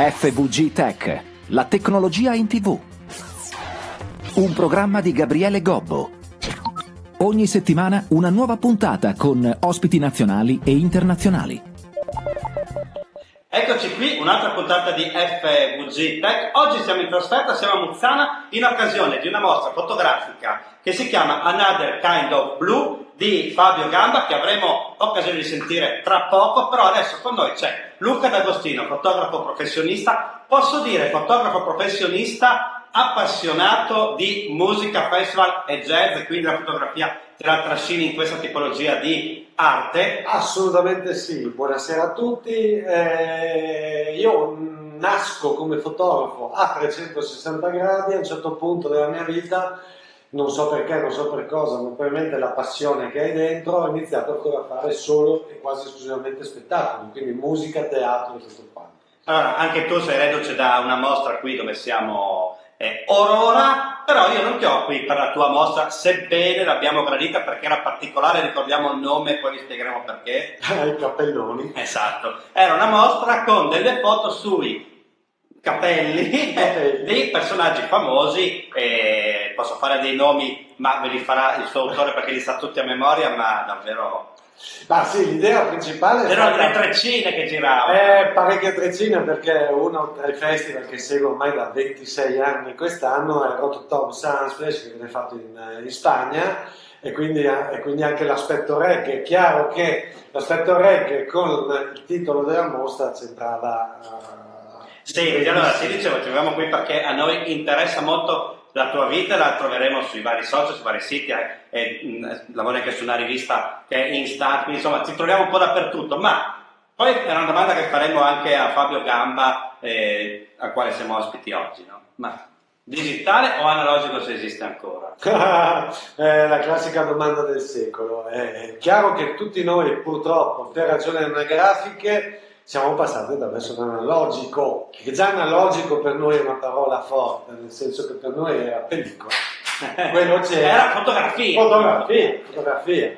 FVG Tech, la tecnologia in tv. Un programma di Gabriele Gobbo. Ogni settimana una nuova puntata con ospiti nazionali e internazionali. Eccoci qui, un'altra puntata di FVG Tech. Oggi siamo in trasferta, siamo a Muzzana in occasione di una mostra fotografica che si chiama Another Kind of Blue di Fabio Gamba che avremo occasione di sentire tra poco, però adesso con noi c'è Luca D'Agostino, fotografo professionista, posso dire fotografo professionista appassionato di musica, festival e jazz, quindi la fotografia te la trascini in questa tipologia di arte? Assolutamente sì, buonasera a tutti. Eh, io nasco come fotografo a 360 gradi, a un certo punto della mia vita non so perché, non so per cosa, ma probabilmente la passione che hai dentro, ho iniziato a fotografare solo e quasi esclusivamente spettacoli, quindi musica, teatro e tutto quanto. Allora, anche tu sei reduce da una mostra qui dove siamo eh, Aurora, però io non ti ho qui per la tua mostra, sebbene l'abbiamo gradita perché era particolare, ricordiamo il nome e poi vi spiegheremo perché. I cappelloni. Esatto, era una mostra con delle foto sui capelli dei personaggi famosi, eh, posso fare dei nomi, ma ve li farà il suo autore perché li sa tutti a memoria, ma davvero... Ma sì, l'idea principale... Erano stata... delle treccine che giravano. Eh, parecchie treccine perché uno tra i festival che seguo ormai da 26 anni quest'anno è Tom Sunsplash che viene fatto in, in Spagna e quindi, e quindi, anche l'aspetto reggae. È chiaro che l'aspetto reggae con il titolo della mostra c'entrava sì, allora ti dicevo, ci troviamo qui perché a noi interessa molto la tua vita, la troveremo sui vari social, sui vari siti, eh, e, mh, mm, lavori anche su una rivista che è Instant, quindi insomma ti troviamo un po' dappertutto, ma poi è una domanda che faremo anche a Fabio Gamba, eh, al quale siamo ospiti oggi, no? Ma digitale o analogico se esiste ancora? è la classica domanda del secolo. È chiaro che tutti noi purtroppo per ragioni anagrafiche siamo passati attraverso l'analogico, che già analogico per noi è una parola forte, nel senso che per noi era pellicola. Quello c'era. Era fotografia. Fotografia, fotografia.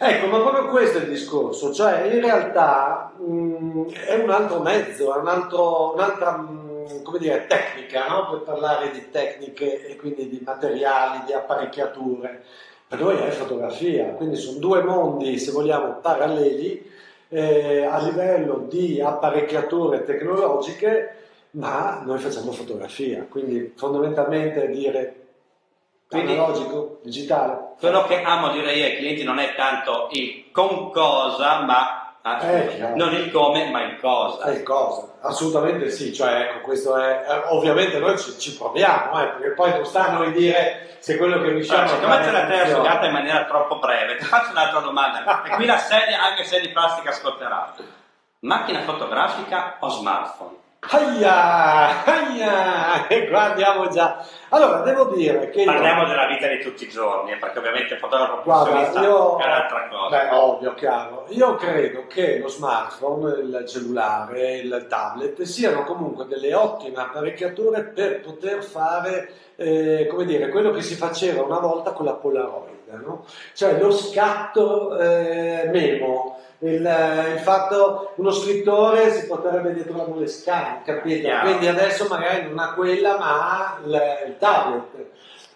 Ecco, ma proprio questo è il discorso, cioè in realtà mh, è un altro mezzo, è un altro, un'altra mh, come dire, tecnica, no? per parlare di tecniche e quindi di materiali, di apparecchiature. Per noi è fotografia, quindi sono due mondi, se vogliamo, paralleli, eh, a livello di apparecchiature tecnologiche, ma noi facciamo fotografia, quindi fondamentalmente dire quindi, analogico, digitale. Quello che amo dire ai clienti non è tanto il con cosa, ma eh, non il come, ma il cosa. È il cosa, assolutamente sì. Cioè, ecco, questo è. Ovviamente noi ci, ci proviamo, eh, perché poi non sta a noi dire se quello che riusciamo allora, a fare. Siccome te la te sfogata in maniera troppo breve, ti faccio un'altra domanda. e qui la sedia, anche se è di plastica, ascolterà. Macchina fotografica o smartphone? Aia, aia, e qua andiamo già. Allora, devo dire che. Parliamo io... della vita di tutti i giorni, perché ovviamente il fotografo professionista io... è un'altra cosa. Beh, ovvio, chiaro. Io credo che lo smartphone, il cellulare, il tablet siano comunque delle ottime apparecchiature per poter fare, eh, come dire, quello che si faceva una volta con la Polaroid, no? Cioè lo scatto eh, memo il, eh, il, fatto uno scrittore si potrebbe dietro la molescana, capito? Quindi adesso magari non ha quella ma ha il, il tablet.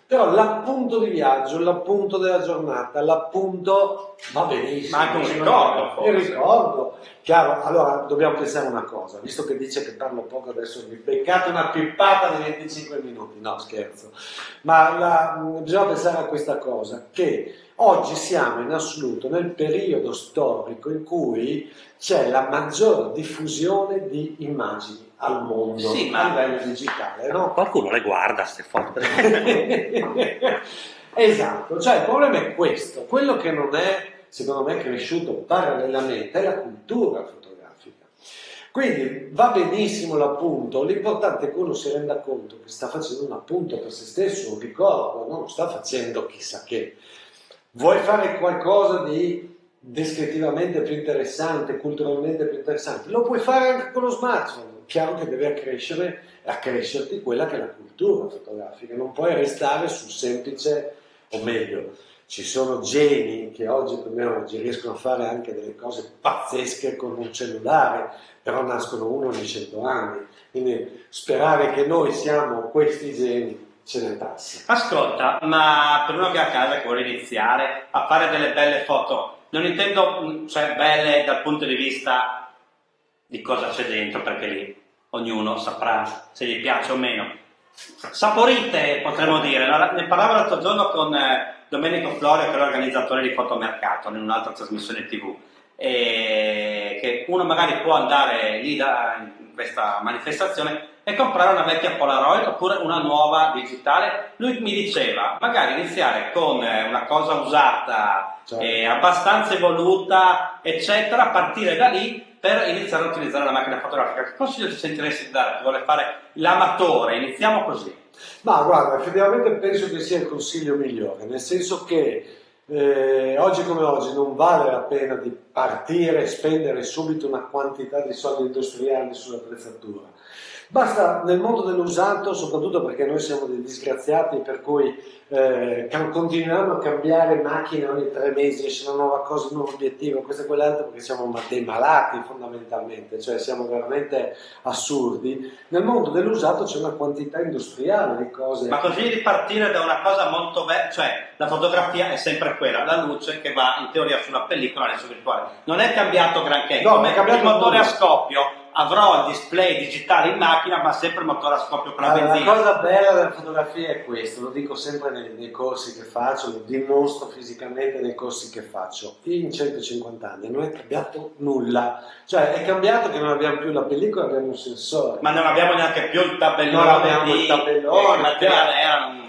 Però l'appunto di viaggio, l'appunto della giornata, l'appunto va benissimo. Ma anche un ricordo. Il ricordo. Chiaro, allora dobbiamo pensare una cosa, visto che dice che parlo poco adesso mi beccate una pippata di 25 minuti, no scherzo, ma la, bisogna pensare a questa cosa, che Oggi siamo in assoluto nel periodo storico in cui c'è la maggior diffusione di immagini al mondo sì, a livello digitale. No? Qualcuno le guarda queste foto. esatto, cioè il problema è questo, quello che non è secondo me cresciuto parallelamente è la cultura fotografica. Quindi va benissimo l'appunto, l'importante è che uno si renda conto che sta facendo un appunto per se stesso, un ricordo, non sta facendo chissà che. Vuoi fare qualcosa di descrittivamente più interessante, culturalmente più interessante? Lo puoi fare anche con lo smartphone. Chiaro che deve accrescere, accrescerti quella che è la cultura fotografica, non puoi restare sul semplice, o meglio, ci sono geni che oggi come oggi riescono a fare anche delle cose pazzesche con un cellulare, però nascono uno ogni cento anni. Quindi sperare che noi siamo questi geni ce ne passa. Ascolta, ma per uno che è a casa che vuole iniziare a fare delle belle foto, non intendo cioè belle dal punto di vista di cosa c'è dentro, perché lì ognuno saprà se gli piace o meno. Saporite, potremmo dire. Ne parlavo l'altro giorno con eh, Domenico Florio, che è l'organizzatore di Fotomercato, in un'altra trasmissione TV. E che uno magari può andare lì da, questa manifestazione e comprare una vecchia Polaroid oppure una nuova digitale. Lui mi diceva, magari iniziare con eh, una cosa usata, certo. eh, abbastanza evoluta, eccetera, partire da lì per iniziare a utilizzare la macchina fotografica. Che consiglio ti sentiresti di dare? Ti vuole fare l'amatore? Iniziamo così. Ma guarda, effettivamente penso che sia il consiglio migliore, nel senso che eh, oggi come oggi non vale la pena di partire e spendere subito una quantità di soldi industriali sull'attrezzatura. Basta nel mondo dell'usato, soprattutto perché noi siamo dei disgraziati, per cui eh, continuiamo a cambiare macchine ogni tre mesi, esce una nuova cosa, un nuovo obiettivo, questo e quell'altro, perché siamo dei malati fondamentalmente, cioè siamo veramente assurdi. Nel mondo dell'usato c'è una quantità industriale di cose. Ma così di partire da una cosa molto vecchia, cioè la fotografia è sempre quella, la luce che va in teoria sulla pellicola adesso virtuale. Non è cambiato granché, no, come il motore a scoppio avrò il display digitale in macchina, ma sempre il motore a scoppio con la allora, benzina. La cosa bella della fotografia è questo, lo dico sempre nei, nei, corsi che faccio, lo dimostro fisicamente nei corsi che faccio. In 150 anni non è cambiato nulla, cioè è cambiato che non abbiamo più la pellicola, abbiamo un sensore. Ma non abbiamo neanche più il tabellone. Non abbiamo il tabellone. Il materiale era un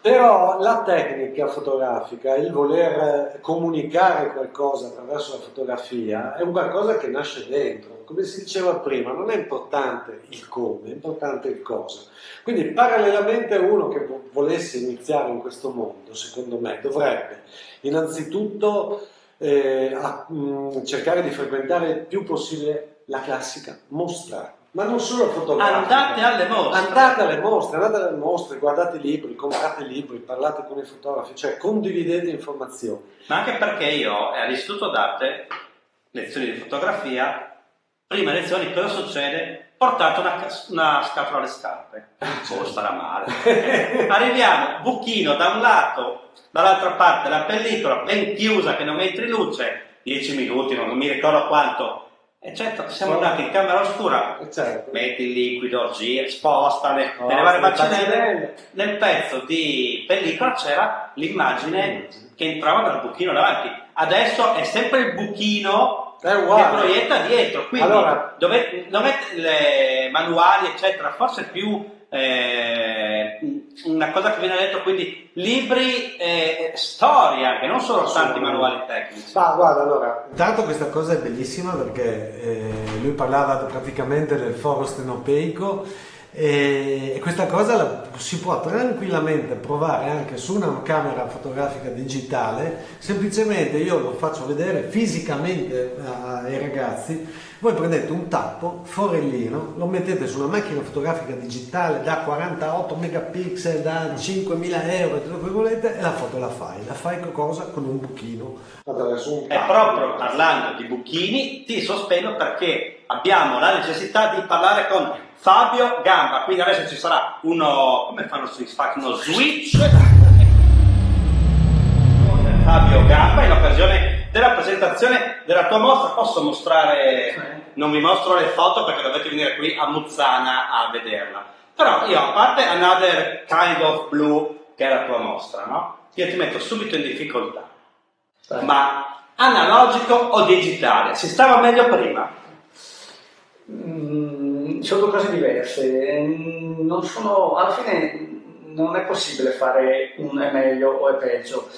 però la tecnica fotografica, il voler comunicare qualcosa attraverso la fotografia, è un qualcosa che nasce dentro. Come si diceva prima, non è importante il come, è importante il cosa. Quindi parallelamente uno che volesse iniziare in questo mondo, secondo me, dovrebbe innanzitutto eh, a, mh, mm, cercare di frequentare il più possibile la classica mostra ma non solo fotografica. Andate alle mostre. Andate alle mostre, andate alle mostre, guardate libri, comprate libri, parlate con i fotografi, cioè condividete informazioni. Ma anche perché io all'istituto d'arte, lezioni di fotografia, prima lezioni cosa succede? Portate una, una scatola alle scarpe. Oh, starà male. Arriviamo, buchino da un lato, dall'altra parte la pellicola ben chiusa che non entri luce, 10 minuti, non mi ricordo quanto e certo, siamo andati in camera oscura, certo. metti il liquido, gira, sposta le, oh, nelle varie bacinelle. Nel pezzo di pellicola c'era l'immagine mm. che entrava dal buchino davanti. Adesso è sempre il buchino che proietta dietro, quindi allora, dove, dove le manuali, eccetera, forse più eh, una cosa che viene detto quindi libri e storia che non solo tanti manuali tecnici. Ma guarda allora intanto questa cosa è bellissima perché eh, lui parlava praticamente del foro stenopeico e questa cosa la si può tranquillamente provare anche su una camera fotografica digitale semplicemente io lo faccio vedere fisicamente ai ragazzi voi prendete un tappo, forellino, lo mettete su una macchina fotografica digitale da 48 megapixel, da 5.000 euro, tutto quello che volete, e la foto la fai. La fai cosa? Con un buchino. Un e proprio parlando di buchini, ti sospendo perché abbiamo la necessità di parlare con Fabio Gamba. Quindi adesso ci sarà uno. come fanno su X Uno switch. Fabio Gamba in occasione della presentazione della tua mostra posso mostrare, non vi mostro le foto perché dovete venire qui a Muzzana a vederla, però io a parte Another Kind of Blue che è la tua mostra, no? Io ti metto subito in difficoltà, ma analogico o digitale? Si stava meglio prima? Mm, sono due cose diverse, non sono, alla fine non è possibile fare un è meglio o è peggio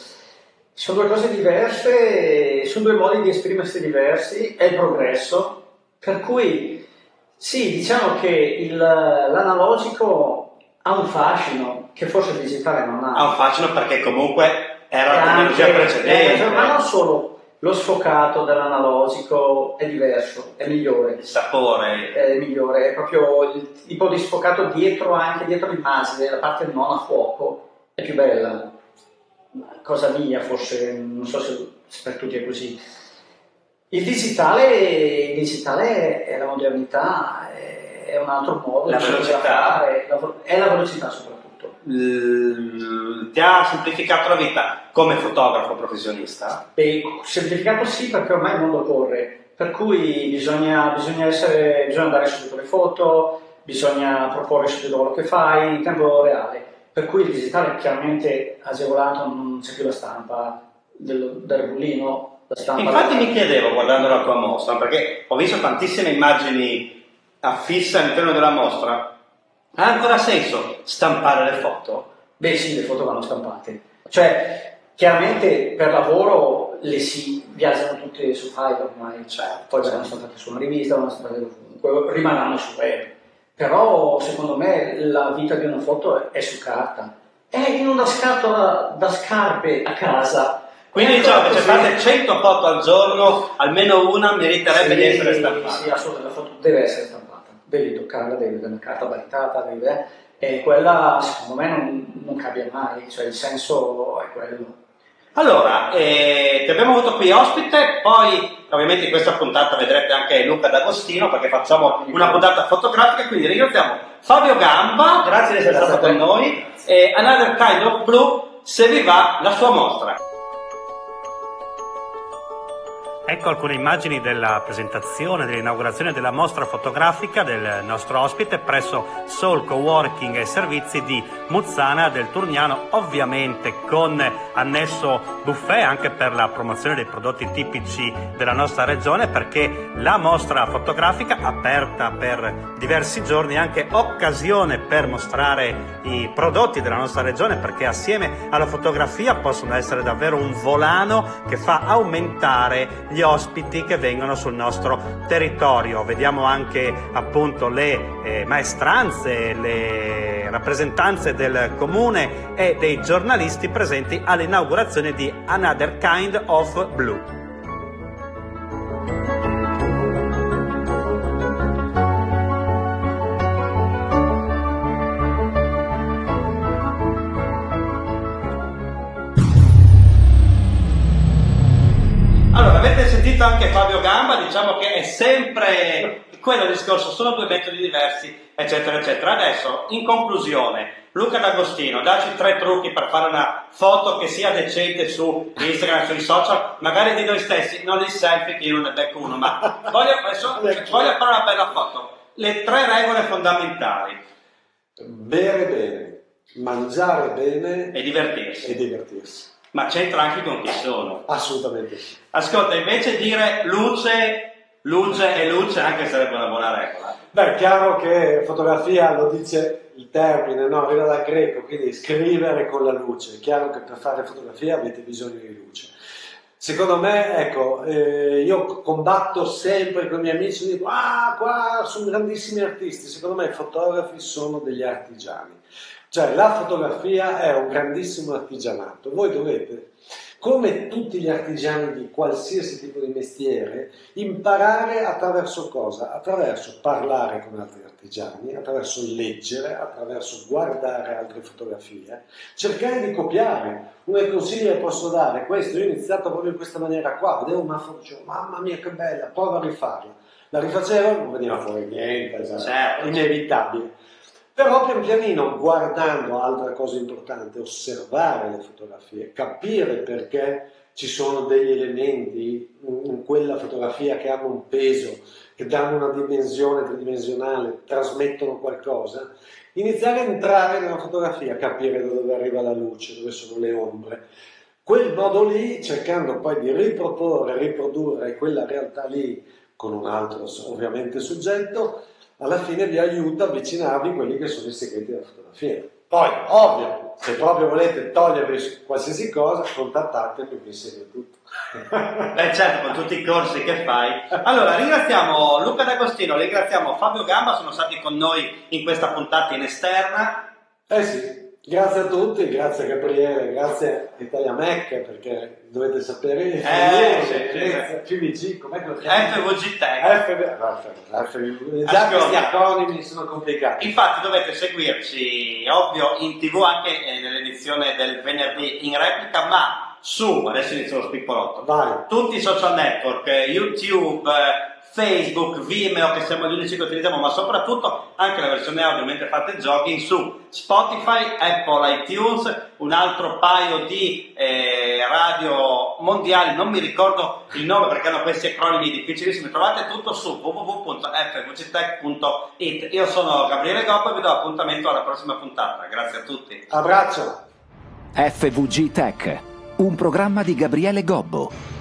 sono due cose diverse, sono due modi di esprimersi diversi, è il progresso, per cui sì, diciamo che il, l'analogico ha un fascino che forse il digitale non ha. Ha un fascino perché comunque era la tecnologia precedente. ma non solo, lo sfocato dell'analogico è diverso, è migliore. Il sapore. È migliore, è proprio il tipo di sfocato dietro anche dietro l'immagine, la parte non a fuoco, è più bella cosa mia, forse non so se, per tutti è così. Il digitale, il digitale è la modernità, è, un altro modo La di velocità. fare, è la velocità soprattutto. L- ti ha semplificato la vita come fotografo professionista? E semplificato sì perché ormai il mondo corre, per cui bisogna, bisogna, essere, bisogna dare subito le foto, bisogna proporre subito quello che fai in tempo reale. Per cui il digitale chiaramente agevolato, non c'è più la stampa del, del rullino, la stampa Infatti mi chiedevo guardando la tua mostra, perché ho visto tantissime immagini affisse all'interno della mostra, ha ancora senso stampare le foto? Beh sì, le foto vanno stampate. Cioè, chiaramente per lavoro le si viaggiano tutte su file ormai, Certo, poi certo. vanno stampate su una rivista, vanno stampate ovunque, rimarranno su web. Però secondo me la vita di una foto è su carta. È in una scatola da scarpe a casa. Quindi È diciamo che se fate 100 foto al giorno, almeno una meriterebbe Sì, di essere Sì, stampata. assolutamente, la foto deve essere stampata. Devi toccarla, devi avere una carta baritata, devi avere- e quella secondo me non, non cambia mai, cioè il senso è quello. Allora, eh, ti abbiamo avuto qui ospite, poi ovviamente in questa puntata vedrete anche Luca D'Agostino perché facciamo una puntata fotografica, quindi ringraziamo Fabio Gamba, grazie di essere stato con noi, e Another Kind of Blue, se vi va la sua mostra. Ecco alcune immagini della presentazione, dell'inaugurazione della mostra fotografica del nostro ospite presso Soul Coworking e Servizi di Muzzana del Turniano, ovviamente con annesso buffet anche per la promozione dei prodotti tipici della nostra regione perché la mostra fotografica aperta per diversi giorni è anche occasione per mostrare i prodotti della nostra regione perché assieme alla fotografia possono essere davvero un volano che fa aumentare gli ospiti che vengono sul nostro territorio. Vediamo anche appunto le eh, maestranze, le rappresentanze del comune e dei giornalisti presenti all'inaugurazione di Another Kind of Blue. Sentito anche Fabio Gamba, diciamo che è sempre quello discorso, sono due metodi diversi, eccetera, eccetera. Adesso, in conclusione, Luca D'Agostino, dacci tre trucchi per fare una foto che sia decente su Instagram, sui social, magari di noi stessi, non il selfie che io non ne becco uno, ma voglio, adesso, voglio fare una bella foto. Le tre regole fondamentali Bere bene, mangiare bene e divertirsi, e divertirsi. Ma c'entra anche con chi sono. Assolutamente. Ascolta, invece dire luce, luce e luce anche sarebbe una buona regola. Beh, è chiaro che fotografia lo dice il termine, no? Arriva dal greco, quindi scrivere con la luce. È chiaro che per fare fotografia avete bisogno di luce. Secondo me, ecco, eh, io combatto sempre con i miei amici, dico, ah, qua sono grandissimi artisti. Secondo me i fotografi sono degli artigiani. Cioè, la fotografia è un grandissimo artigianato. Voi dovete, come tutti gli artigiani di qualsiasi tipo di mestiere, imparare attraverso cosa? Attraverso parlare con altri artigiani, attraverso leggere, attraverso guardare altre fotografie, cercare di copiare. Uno dei consigli che posso dare è questo, io ho iniziato proprio in questa maniera qua, vedevo una foto, dicevo, mamma mia che bella, prova a rifarla. La rifacevo, non veniva fuori niente, cioè, Certo. inevitabile. Però pian pianino, guardando altra cosa importante, osservare le fotografie, capire perché ci sono degli elementi in quella fotografia che hanno un peso, che danno una dimensione tridimensionale, trasmettono qualcosa, iniziare a entrare nella fotografia, capire da dove arriva la luce, dove sono le ombre. Quel modo lì, cercando poi di riproporre, riprodurre quella realtà lì con un altro ovviamente soggetto, alla fine vi aiuta a avvicinarvi quelli che sono i segreti della fotografia. Poi, ovvio, se proprio volete togliervi qualsiasi cosa, contattatemi, vi insegno tutto. Beh certo, con tutti i corsi che fai. Allora, ringraziamo Luca D'Agostino, ringraziamo Fabio Gamba, sono stati con noi in questa puntata in esterna. Eh sì, Grazie a tutti, grazie a Gabriele, grazie a Italia Mac perché dovete sapere eh, sì, FVG, com'è che lo chiami? FVG Tech. FVG. Già questi acronimi sono complicati. Infatti dovete seguirci, ovvio, in tv anche eh, nell'edizione del venerdì in replica, ma su, adesso inizio lo spippolotto, Vai. tutti i social network, YouTube, Facebook, Vimeo, che siamo gli unici che utilizziamo, ma soprattutto anche la versione audio mentre fate jogging su Spotify, Apple, iTunes, un altro paio di eh, radio mondiali, non mi ricordo il nome perché hanno questi acronimi difficilissimi, trovate tutto su www.fvctech.it. Io sono Gabriele Goppo e vi do appuntamento alla prossima puntata. Grazie a tutti. Abbraccio. FVG Tech, un programma di Gabriele Gobbo.